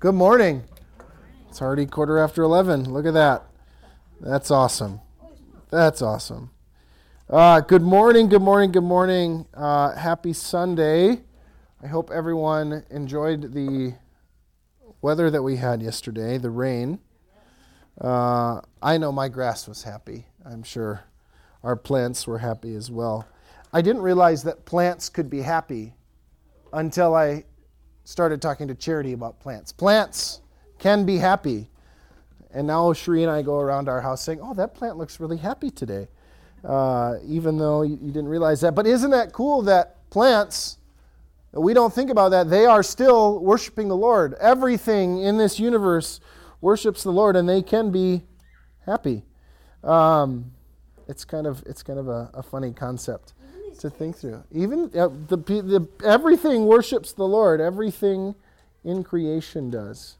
Good morning. It's already quarter after 11. Look at that. That's awesome. That's awesome. Uh, good morning, good morning, good morning. Uh, happy Sunday. I hope everyone enjoyed the weather that we had yesterday, the rain. Uh, I know my grass was happy. I'm sure our plants were happy as well. I didn't realize that plants could be happy until I started talking to Charity about plants. Plants can be happy. And now Sheree and I go around our house saying, Oh, that plant looks really happy today. Uh, even though you, you didn't realize that. But isn't that cool that plants, we don't think about that, they are still worshiping the Lord. Everything in this universe worships the Lord, and they can be happy. Um, it's kind of it's kind of a, a funny concept to think through. Even uh, the, the everything worships the Lord. Everything in creation does.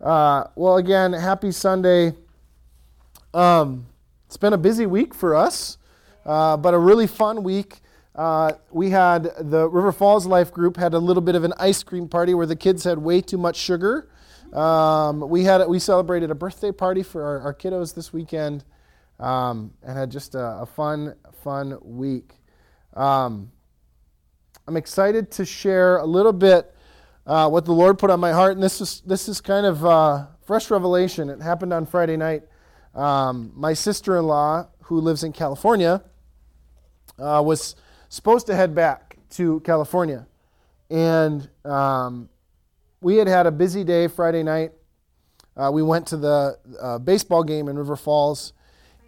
Uh, well, again, happy Sunday. Um, it's been a busy week for us, uh, but a really fun week. Uh, we had the River Falls Life Group had a little bit of an ice cream party where the kids had way too much sugar. Um, we had we celebrated a birthday party for our, our kiddos this weekend, um, and had just a, a fun fun week. Um, I'm excited to share a little bit uh, what the Lord put on my heart, and this is this is kind of uh, fresh revelation. It happened on Friday night. Um, my sister-in-law, who lives in California, uh, was supposed to head back to California, and um, we had had a busy day Friday night. Uh, we went to the uh, baseball game in River Falls,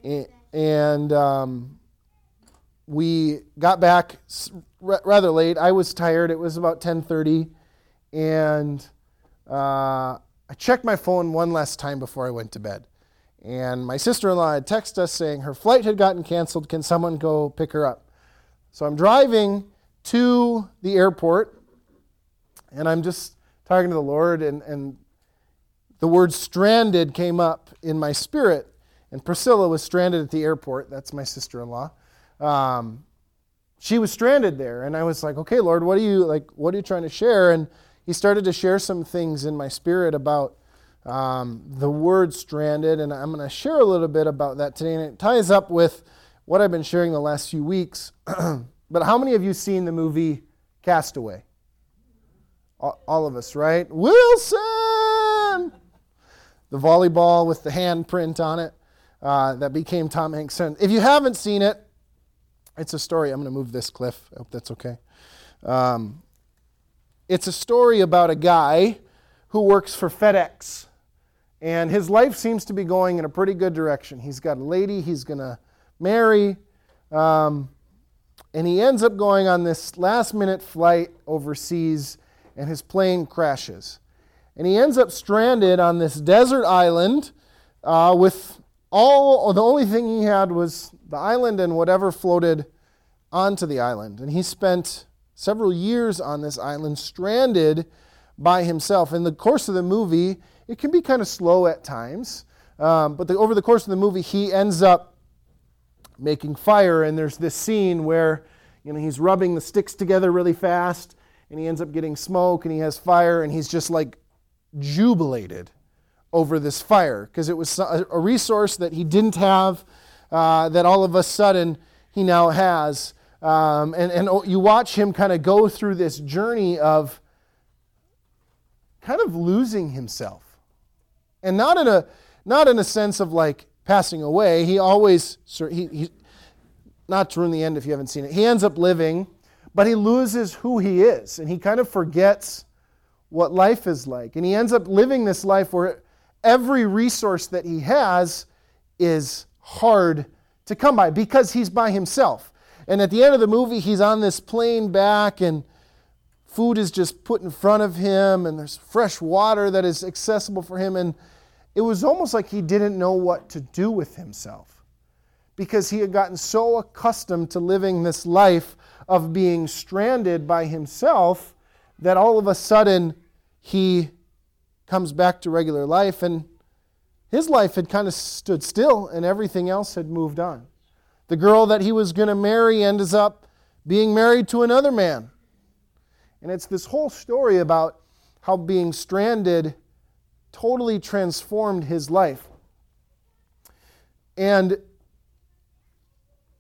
and, and um, we got back rather late. I was tired. It was about 10:30, and uh, I checked my phone one last time before I went to bed. And my sister-in-law had texted us saying her flight had gotten canceled. Can someone go pick her up? So I'm driving to the airport, and I'm just talking to the Lord, and, and the word stranded came up in my spirit. And Priscilla was stranded at the airport. That's my sister-in-law um, she was stranded there and i was like okay lord what are you like what are you trying to share? And he started to share some things in my spirit about um, the word stranded and i'm going to share a little bit about that today and it ties up with what i've been sharing the last few weeks. But how many of you seen the movie Cast Away? All of us right? Wilson! The volleyball with the handprint on it uh, that became tom hanks son. if you haven't seen it it's a story. I'm going to move this cliff. I hope that's okay. Um, it's a story about a guy who works for FedEx. And his life seems to be going in a pretty good direction. He's got a lady he's going to marry. Um, and he ends up going on this last minute flight overseas, and his plane crashes. And he ends up stranded on this desert island uh, with all the only thing he had was the island and whatever floated onto the island. And he spent several years on this island, stranded by himself. In the course of the movie, it can be kind of slow at times, um, but the, over the course of the movie, he ends up making fire. And there's this scene where you know he's rubbing the sticks together really fast, and he ends up getting smoke, and he has fire, and he's just like jubilated over this fire because it was a resource that he didn't have uh, that all of a sudden he now has. Um, and, and you watch him kind of go through this journey of kind of losing himself. And not in a, not in a sense of like passing away. He always, he, he, not to ruin the end if you haven't seen it, he ends up living, but he loses who he is. And he kind of forgets what life is like. And he ends up living this life where every resource that he has is hard to come by because he's by himself. And at the end of the movie, he's on this plane back, and food is just put in front of him, and there's fresh water that is accessible for him. And it was almost like he didn't know what to do with himself because he had gotten so accustomed to living this life of being stranded by himself that all of a sudden he comes back to regular life, and his life had kind of stood still, and everything else had moved on. The girl that he was going to marry ends up being married to another man. And it's this whole story about how being stranded totally transformed his life. And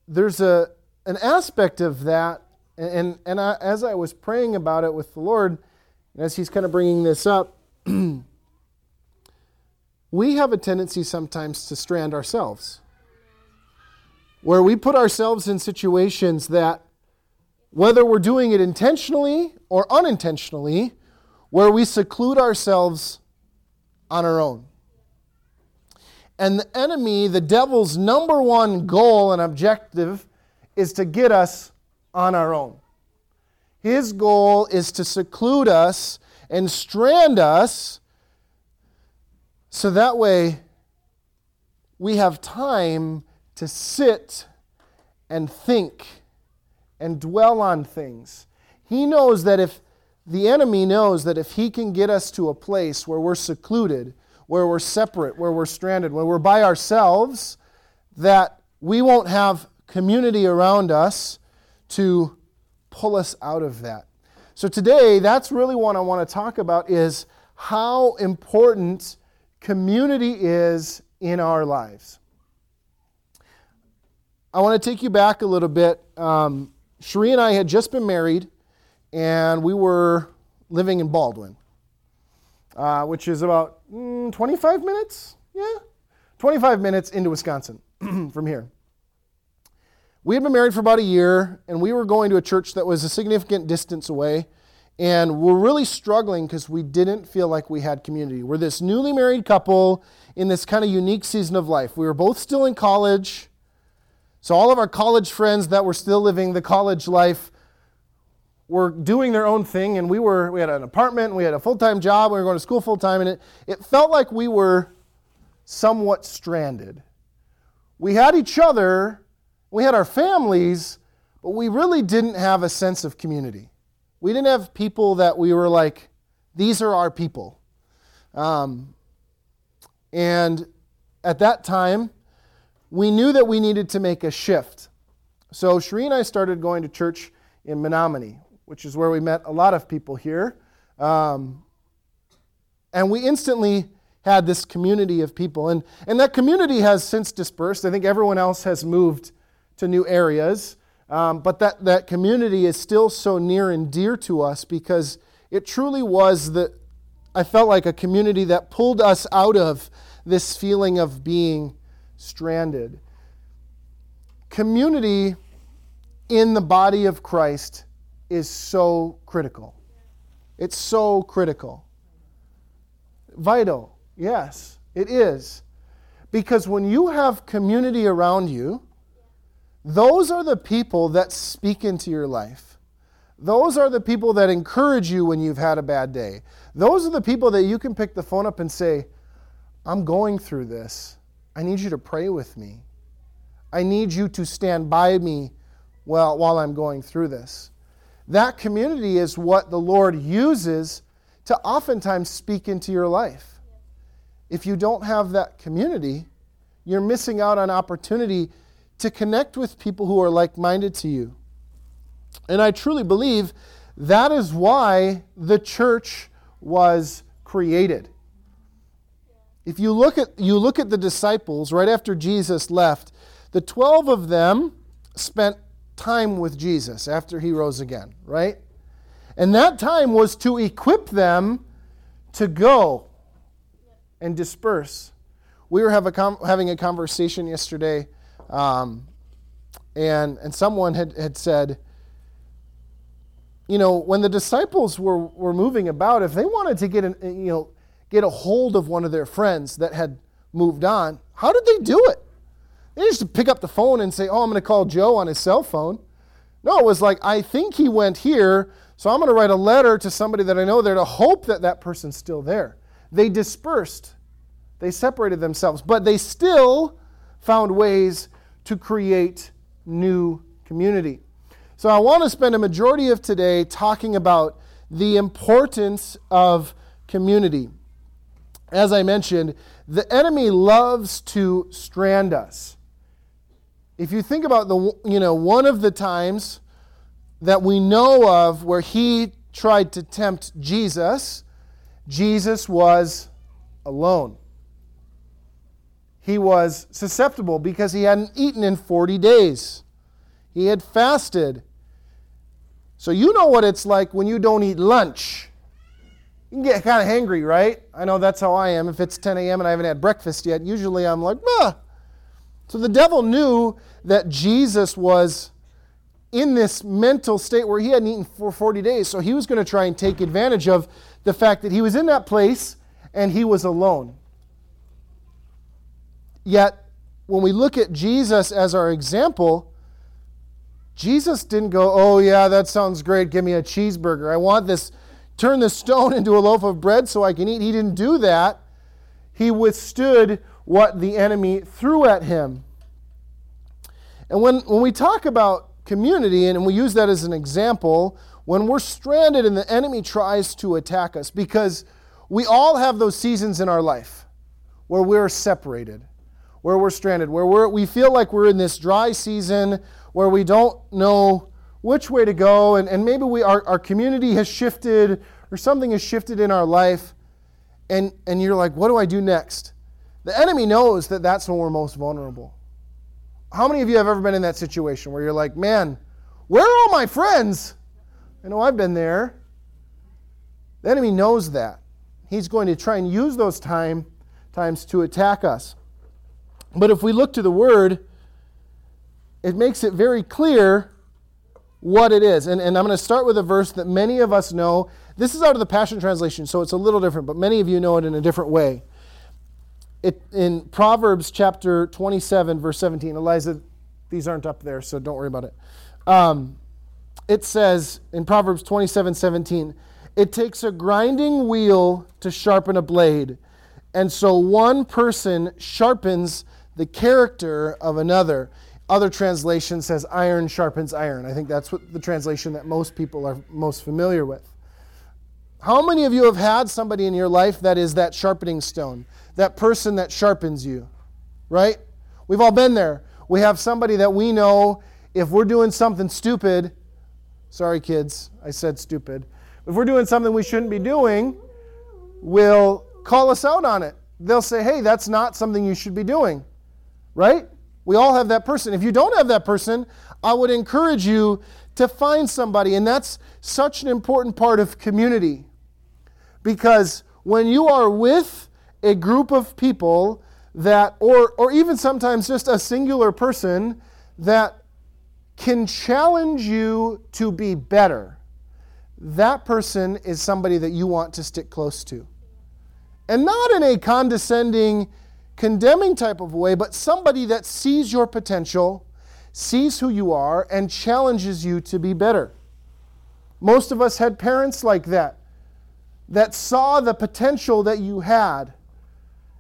there's a, an aspect of that, and, and I, as I was praying about it with the Lord, as He's kind of bringing this up, we have a tendency sometimes to strand ourselves, where we put ourselves in situations that, whether we're doing it intentionally or unintentionally, where we seclude ourselves on our own. And the enemy, the devil's number one goal and objective, is to get us on our own. His goal is to seclude us and strand us so that way we have time to sit and think and dwell on things. He knows that if the enemy knows that if he can get us to a place where we're secluded, where we're separate, where we're stranded, where we're by ourselves, that we won't have community around us to pull us out of that. So today, that's really what I want to talk about is how important community is in our lives. I want to take you back a little bit. Um, Cherie and I had just been married and we were living in Baldwin, uh, which is about mm, 25 minutes, yeah, 25 minutes into Wisconsin from here. We had been married for about a year, and we were going to a church that was a significant distance away, and we're really struggling because we didn't feel like we had community. We're this newly married couple in this kind of unique season of life. We were both still in college. So, all of our college friends that were still living the college life were doing their own thing, and we were we had an apartment, we had a full time job, we were going to school full time, and it, it felt like we were somewhat stranded. We had each other, we had our families, but we really didn't have a sense of community. We didn't have people that we were like, these are our people. Um, and at that time, we knew that we needed to make a shift. So Cherie and I started going to church in Menomonie which is where we met a lot of people here. Um, and we instantly had this community of people. And, and that community has since dispersed. I think everyone else has moved to new areas. Um, but that, that community is still so near and dear to us because it truly was the, I felt like a community that pulled us out of this feeling of being stranded. Community in the body of Christ is so critical. It's so critical. Vital, yes, it is. Because when you have community around you, those are the people that speak into your life. Those are the people that encourage you when you've had a bad day. Those are the people that you can pick the phone up and say, I'm going through this. I need you to pray with me. I need you to stand by me while, while I'm going through this. That community is what the Lord uses to oftentimes speak into your life. If you don't have that community, you're missing out on opportunity to connect with people who are like minded to you. And I truly believe that is why the church was created. If you look at, you look at the disciples right after Jesus left, the 12 of them spent time with Jesus after he rose again, right? And that time was to equip them to go and disperse. We were a com- having a conversation yesterday, um, and, and someone had, had said, you know, when the disciples were, were moving about, if they wanted to get, an, you know, get a hold of one of their friends that had moved on, how did they do it? They just pick up the phone and say, Oh, I'm going to call Joe on his cell phone. No, it was like, I think he went here, so I'm going to write a letter to somebody that I know there to hope that that person's still there. They dispersed, they separated themselves, but they still found ways to create new community. So I want to spend a majority of today talking about the importance of community. As I mentioned, the enemy loves to strand us. If you think about the, you know, one of the times that we know of where he tried to tempt Jesus Jesus was alone. He was susceptible because he hadn't eaten in 40 days. He had fasted. So you know what it's like when you don't eat lunch. You can get kind of hangry, right? I know that's how I am. If it's 10 a.m. and I haven't had breakfast yet, usually I'm like, ah. So the devil knew that Jesus was in this mental state where he hadn't eaten for 40 days. So he was going to try and take advantage of the fact that he was in that place and he was alone. Yet, when we look at Jesus as our example, Jesus didn't go, Oh, yeah, that sounds great. Give me a cheeseburger. I want this, turn this stone into a loaf of bread so I can eat. He didn't do that. He withstood what the enemy threw at him. And when, when we talk about community, and we use that as an example, when we're stranded and the enemy tries to attack us, because we all have those seasons in our life where we're separated, where we're stranded, where we're, we feel like we're in this dry season where we don't know which way to go, and, and maybe we, our, our community has shifted or something has shifted in our life, and, and you're like, what do I do next? The enemy knows that that's when we're most vulnerable. How many of you have ever been in that situation where you're like, man, where are all my friends? I know I've been there. The enemy knows that. He's going to try and use those time, times to attack us. But if we look to the word, it makes it very clear what it is. And, and I'm going to start with a verse that many of us know. This is out of the Passion Translation, so it's a little different, but many of you know it in a different way it, in Proverbs chapter 27, verse 17, Eliza, these aren't up there, so don't worry about it. Um, it says in Proverbs 27, 17, it takes a grinding wheel to sharpen a blade. And so one person sharpens the character of another. Other translation says iron sharpens iron. I think that's what the translation that most people are most familiar with. How many of you have had somebody in your life that is that sharpening stone? that person that sharpens you, right? We've all been there. We have somebody that we know if we're doing something stupid, sorry kids, I said stupid. If we're doing something we shouldn't be doing, will call us out on it. They'll say, hey, that's not something you should be doing, right? We all have that person. If you don't have that person, I would encourage you to find somebody. And that's such an important part of community. Because when you are with a group of people that, or, or even sometimes just a singular person that can challenge you to be better, that person is somebody that you want to stick close to. And not in a condescending, condemning type of way, but somebody that sees your potential, sees who you are, and challenges you to be better. Most of us had parents like that, that saw the potential that you had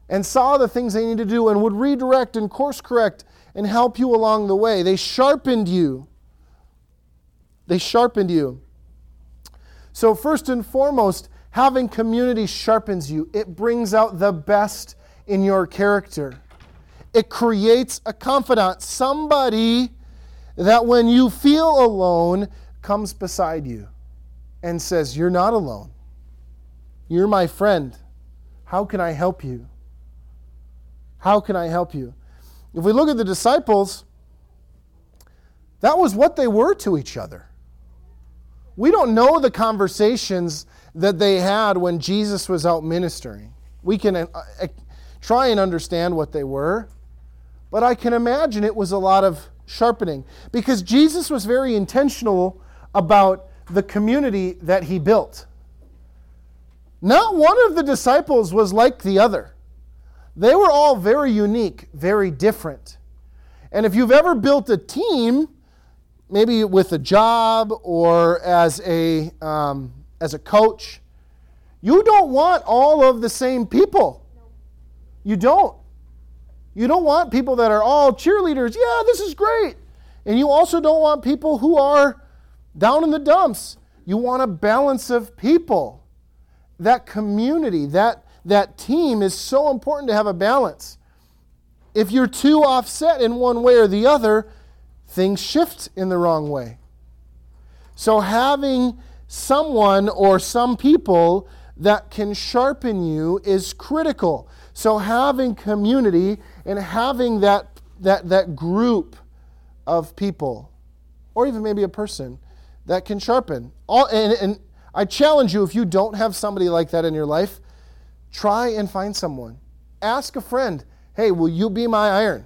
and saw the things they needed to do and would redirect and course correct and help you along the way. They sharpened you. They sharpened you. So, first and foremost, having community sharpens you, it brings out the best in your character. It creates a confidant, somebody that when you feel alone comes beside you and says, You're not alone. You're my friend. How can I help you? How can I help you? If we look at the disciples, that was what they were to each other. We don't know the conversations that they had when Jesus was out ministering. We can uh, try and understand what they were, but I can imagine it was a lot of sharpening because Jesus was very intentional about the community that he built. Not one of the disciples was like the other. They were all very unique, very different. And if you've ever built a team, maybe with a job or as a, um, as a coach, you don't want all of the same people. You don't. You don't want people that are all cheerleaders. Yeah, this is great. And you also don't want people who are down in the dumps. You want a balance of people. That community, that that team is so important to have a balance. If you're too offset in one way or the other, things shift in the wrong way. So, having someone or some people that can sharpen you is critical. So having community and having that that that group of people, or even maybe a person that can sharpen. All and, and I challenge you if you don't have somebody like that in your life, try and find someone. Ask a friend, hey, will you be my iron?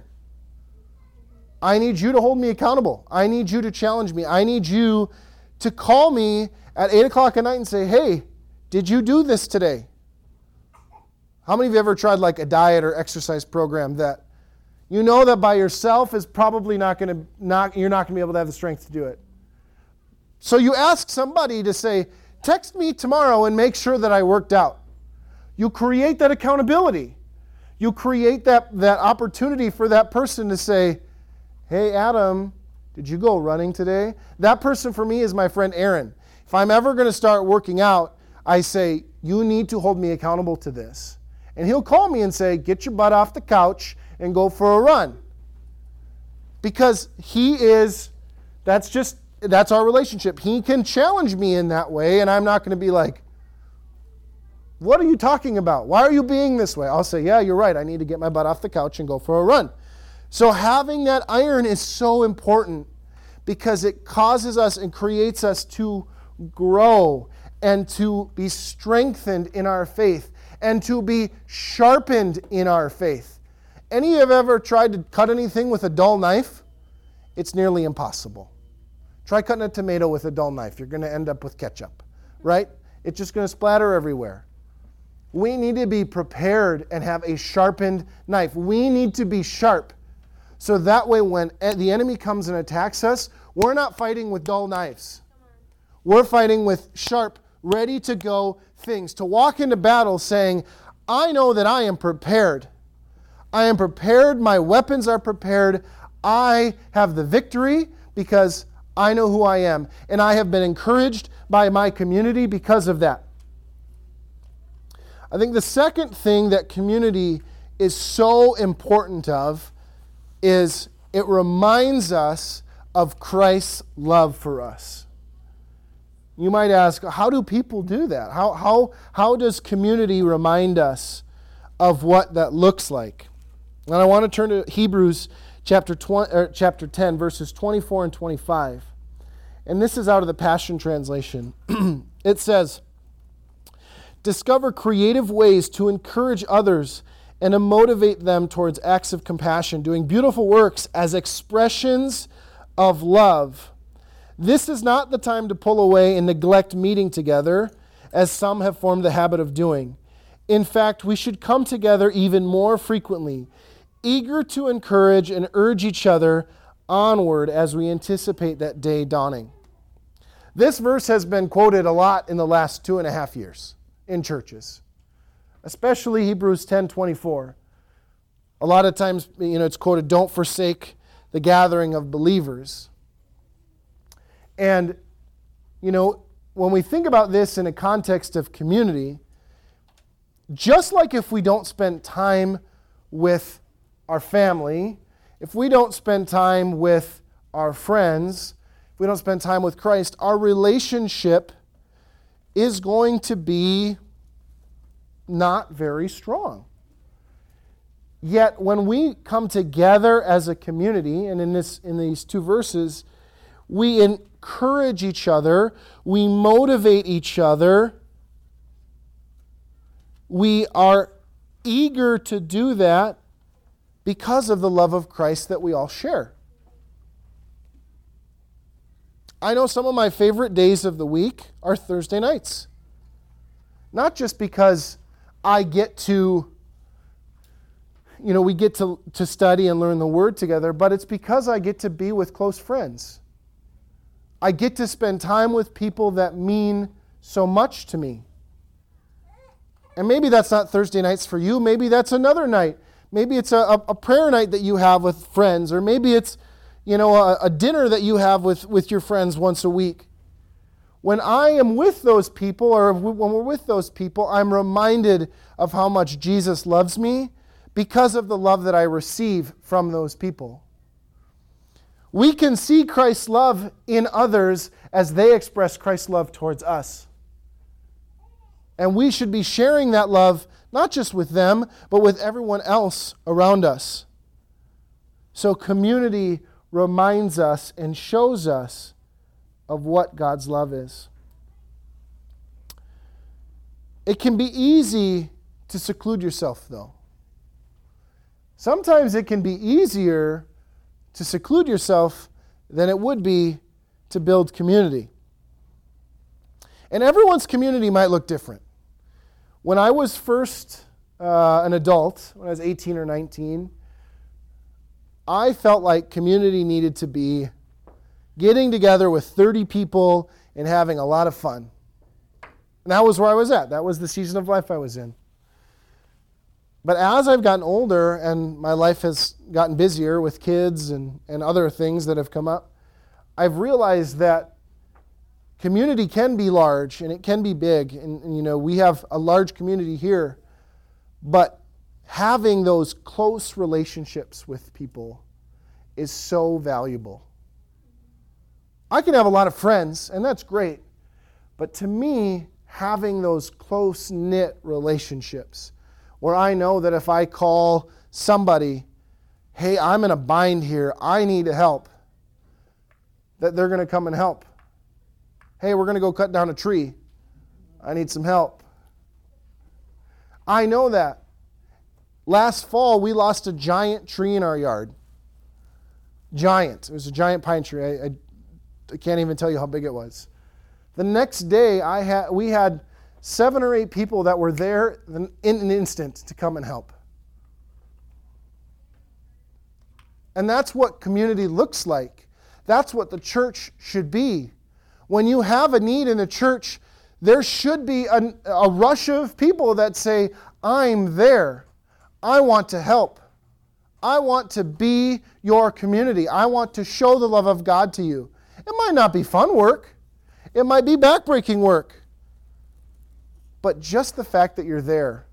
I need you to hold me accountable. I need you to challenge me. I need you to call me at 8 o'clock at night and say, hey, did you do this today? How many of you ever tried like a diet or exercise program that you know that by yourself is probably not going to not you're not going to be able to have the strength to do it. So you ask somebody to say, "Text me tomorrow and make sure that I worked out." You create that accountability. You create that that opportunity for that person to say, "Hey Adam, did you go running today?" That person for me is my friend Aaron. If I'm ever going to start working out, I say, "You need to hold me accountable to this." And he'll call me and say, "Get your butt off the couch and go for a run. Because he is, that's just, that's our relationship. He can challenge me in that way, and I'm not going to be like, what are you talking about? Why are you being this way? I'll say, yeah, you're right. I need to get my butt off the couch and go for a run. So having that iron is so important because it causes us and creates us to grow and to be strengthened in our faith and to be sharpened in our faith. Any of you have ever tried to cut anything with a dull knife? It's nearly impossible. Try cutting a tomato with a dull knife. You're going to end up with ketchup, right? It's just going to splatter everywhere. We need to be prepared and have a sharpened knife. We need to be sharp. So that way, when the enemy comes and attacks us, we're not fighting with dull knives. We're fighting with sharp, ready to go things. To walk into battle saying, I know that I am prepared. I am prepared. My weapons are prepared. I have the victory because I know who I am. And I have been encouraged by my community because of that. I think the second thing that community is so important of is it reminds us of Christ's love for us. You might ask, how do people do that? How, how, how does community remind us of what that looks like? And I want to turn to Hebrews chapter, 20, er, chapter 10, verses 24 and 25. And this is out of the Passion Translation. it says, Discover creative ways to encourage others and to motivate them towards acts of compassion, doing beautiful works as expressions of love. This is not the time to pull away and neglect meeting together, as some have formed the habit of doing. In fact, we should come together even more frequently eager to encourage and urge each other onward as we anticipate that day dawning. This verse has been quoted a lot in the last two and a half years in churches, especially Hebrews 10 24. A lot of times, you know, it's quoted, don't forsake the gathering of believers. And, you know, when we think about this in a context of community, just like if we don't spend time with our family, if we don't spend time with our friends, if we don't spend time with Christ, our relationship is going to be not very strong. Yet when we come together as a community, and in, this, in these two verses, we encourage each other, we motivate each other, we are eager to do that because of the love of Christ that we all share. I know some of my favorite days of the week are Thursday nights. Not just because I get to, you know, we get to, to study and learn the Word together, but it's because I get to be with close friends. I get to spend time with people that mean so much to me. And maybe that's not Thursday nights for you. Maybe that's another night Maybe it's a, a prayer night that you have with friends, or maybe it's you know a, a dinner that you have with, with your friends once a week. When I am with those people, or when we're with those people, I'm reminded of how much Jesus loves me because of the love that I receive from those people. We can see Christ's love in others as they express Christ's love towards us. And we should be sharing that love not just with them, but with everyone else around us. So, community reminds us and shows us of what God's love is. It can be easy to seclude yourself, though. Sometimes it can be easier to seclude yourself than it would be to build community. And everyone's community might look different. When I was first uh, an adult, when I was 18 or 19, I felt like community needed to be getting together with 30 people and having a lot of fun. And that was where I was at. That was the season of life I was in. But as I've gotten older and my life has gotten busier with kids and, and other things that have come up, I've realized that community can be large and it can be big. And, and, you know, we have a large community here, but having those close relationships with people is so valuable. I can have a lot of friends, and that's great. But to me, having those close knit relationships where I know that if I call somebody, hey, I'm in a bind here, I need help, that they're going to come and help. Hey, we're going to go cut down a tree. I need some help. I know that. Last fall, we lost a giant tree in our yard. Giant. It was a giant pine tree. I, I, I can't even tell you how big it was. The next day, I had, we had seven or eight people that were there in an instant to come and help. And that's what community looks like. That's what the church should be. When you have a need in the church, there should be a, rush of people that say, I'm there. I want to help. I want to be your community. I want to show the love of God to you. It might not be fun work, it might be backbreaking work but just the fact that you're there.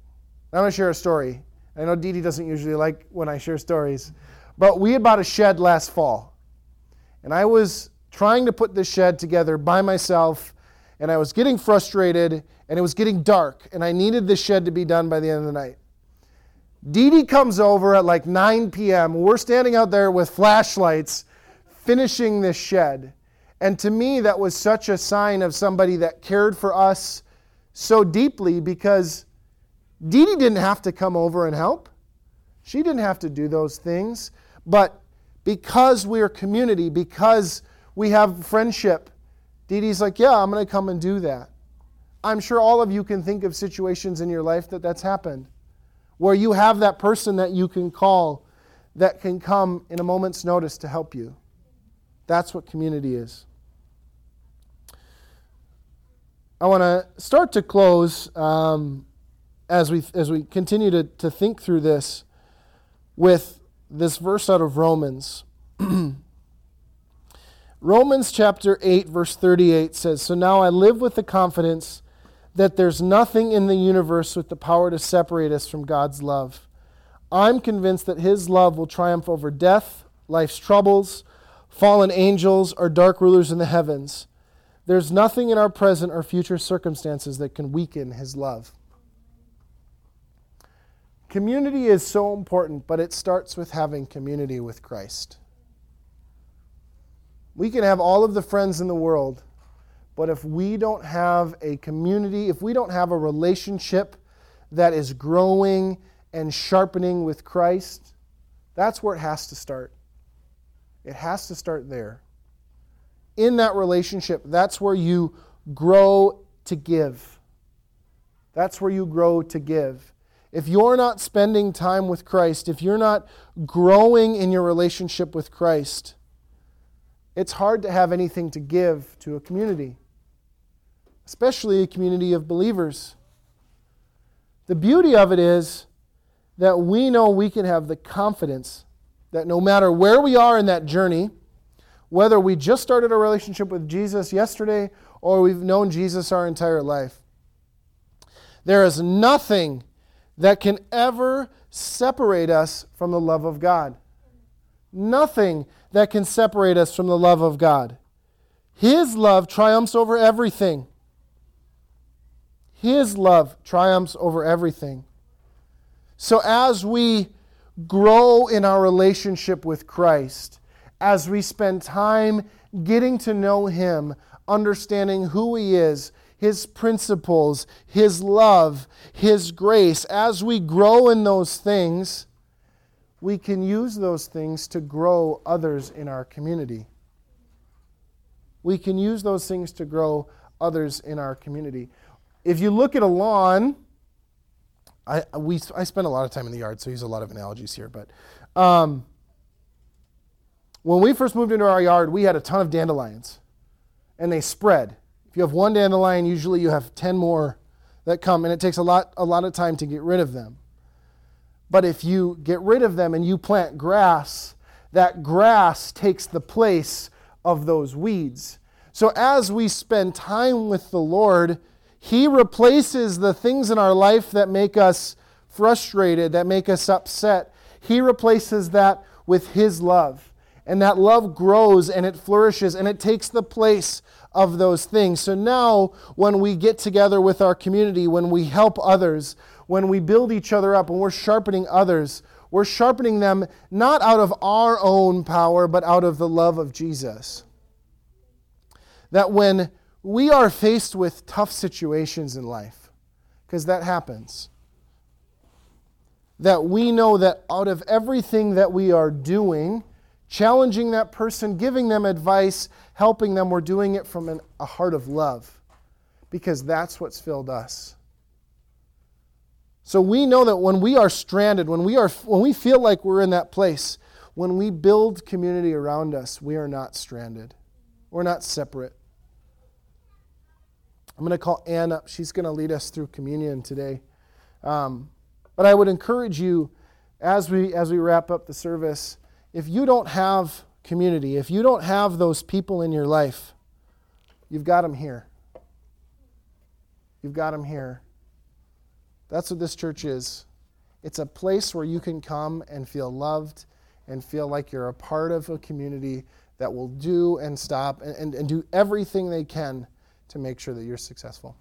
I'm going to share a story. I know Dee Dee doesn't usually like when I share stories, but we had bought a shed last fall. And I was trying to put this shed together by myself, and I was getting frustrated, and it was getting dark, and I needed this shed to be done by the end of the night. Dee Dee comes over at like 9 p.m. We're standing out there with flashlights finishing this shed. And to me, that was such a sign of somebody that cared for us so deeply because Dee Dee didn't have to come over and help. She didn't have to do those things. But because we're community, because we have friendship, Dee Dee's like, yeah, I'm going to come and do that. I'm sure all of you can think of situations in your life that that's happened, where you have that person that you can call that can come in a moment's notice to help you. That's what community is. I want to start to close um, as we as we continue to, to think through this with this verse out of Romans. Romans chapter 8, verse 38 says, So now I live with the confidence that there's nothing in the universe with the power to separate us from God's love. I'm convinced that His love will triumph over death, life's troubles, fallen angels, or dark rulers in the heavens. There's nothing in our present or future circumstances that can weaken His love. Community is so important, but it starts with having community with Christ. We can have all of the friends in the world, but if we don't have a community, if we don't have a relationship that is growing and sharpening with Christ, that's where it has to start. It has to start there in that relationship, that's where you grow to give. That's where you grow to give. If you're not spending time with Christ, if you're not growing in your relationship with Christ, it's hard to have anything to give to a community, especially a community of believers. The beauty of it is that we know we can have the confidence that no matter where we are in that journey, whether we just started a relationship with Jesus yesterday or we've known Jesus our entire life. There is nothing that can ever separate us from the love of God. Nothing that can separate us from the love of God. His love triumphs over everything. His love triumphs over everything. So as we grow in our relationship with Christ, as we spend time getting to know Him, understanding who He is, His principles, His love, His grace, as we grow in those things, we can use those things to grow others in our community. We can use those things to grow others in our community. If you look at a lawn, I, we, I spend a lot of time in the yard, so use a lot of analogies here. But um, when we first moved into our yard, we had a ton of dandelions, and they spread. If you have one dandelion, usually you have 10 more that come, and it takes a lot, a lot of time to get rid of them. But if you get rid of them and you plant grass, that grass takes the place of those weeds. So as we spend time with the Lord, He replaces the things in our life that make us frustrated, that make us upset. He replaces that with His love. And that love grows and it flourishes and it takes the place of those things. So now, when we get together with our community, when we help others, when we build each other up, when we're sharpening others, we're sharpening them not out of our own power, but out of the love of Jesus. That when we are faced with tough situations in life, because that happens, that we know that out of everything that we are doing, challenging that person, giving them advice, helping them, we're doing it from an, a heart of love, because that's what's filled us. So we know that when we are stranded, when we, are, when we feel like we're in that place, when we build community around us, we are not stranded. We're not separate. I'm going to call Ann up. She's going to lead us through communion today. Um, but I would encourage you as we, as we wrap up the service, if you don't have community, if you don't have those people in your life, you've got them here. You've got them here. That's what this church is. It's a place where you can come and feel loved and feel like you're a part of a community that will do and stop and, and, and do everything they can to make sure that you're successful.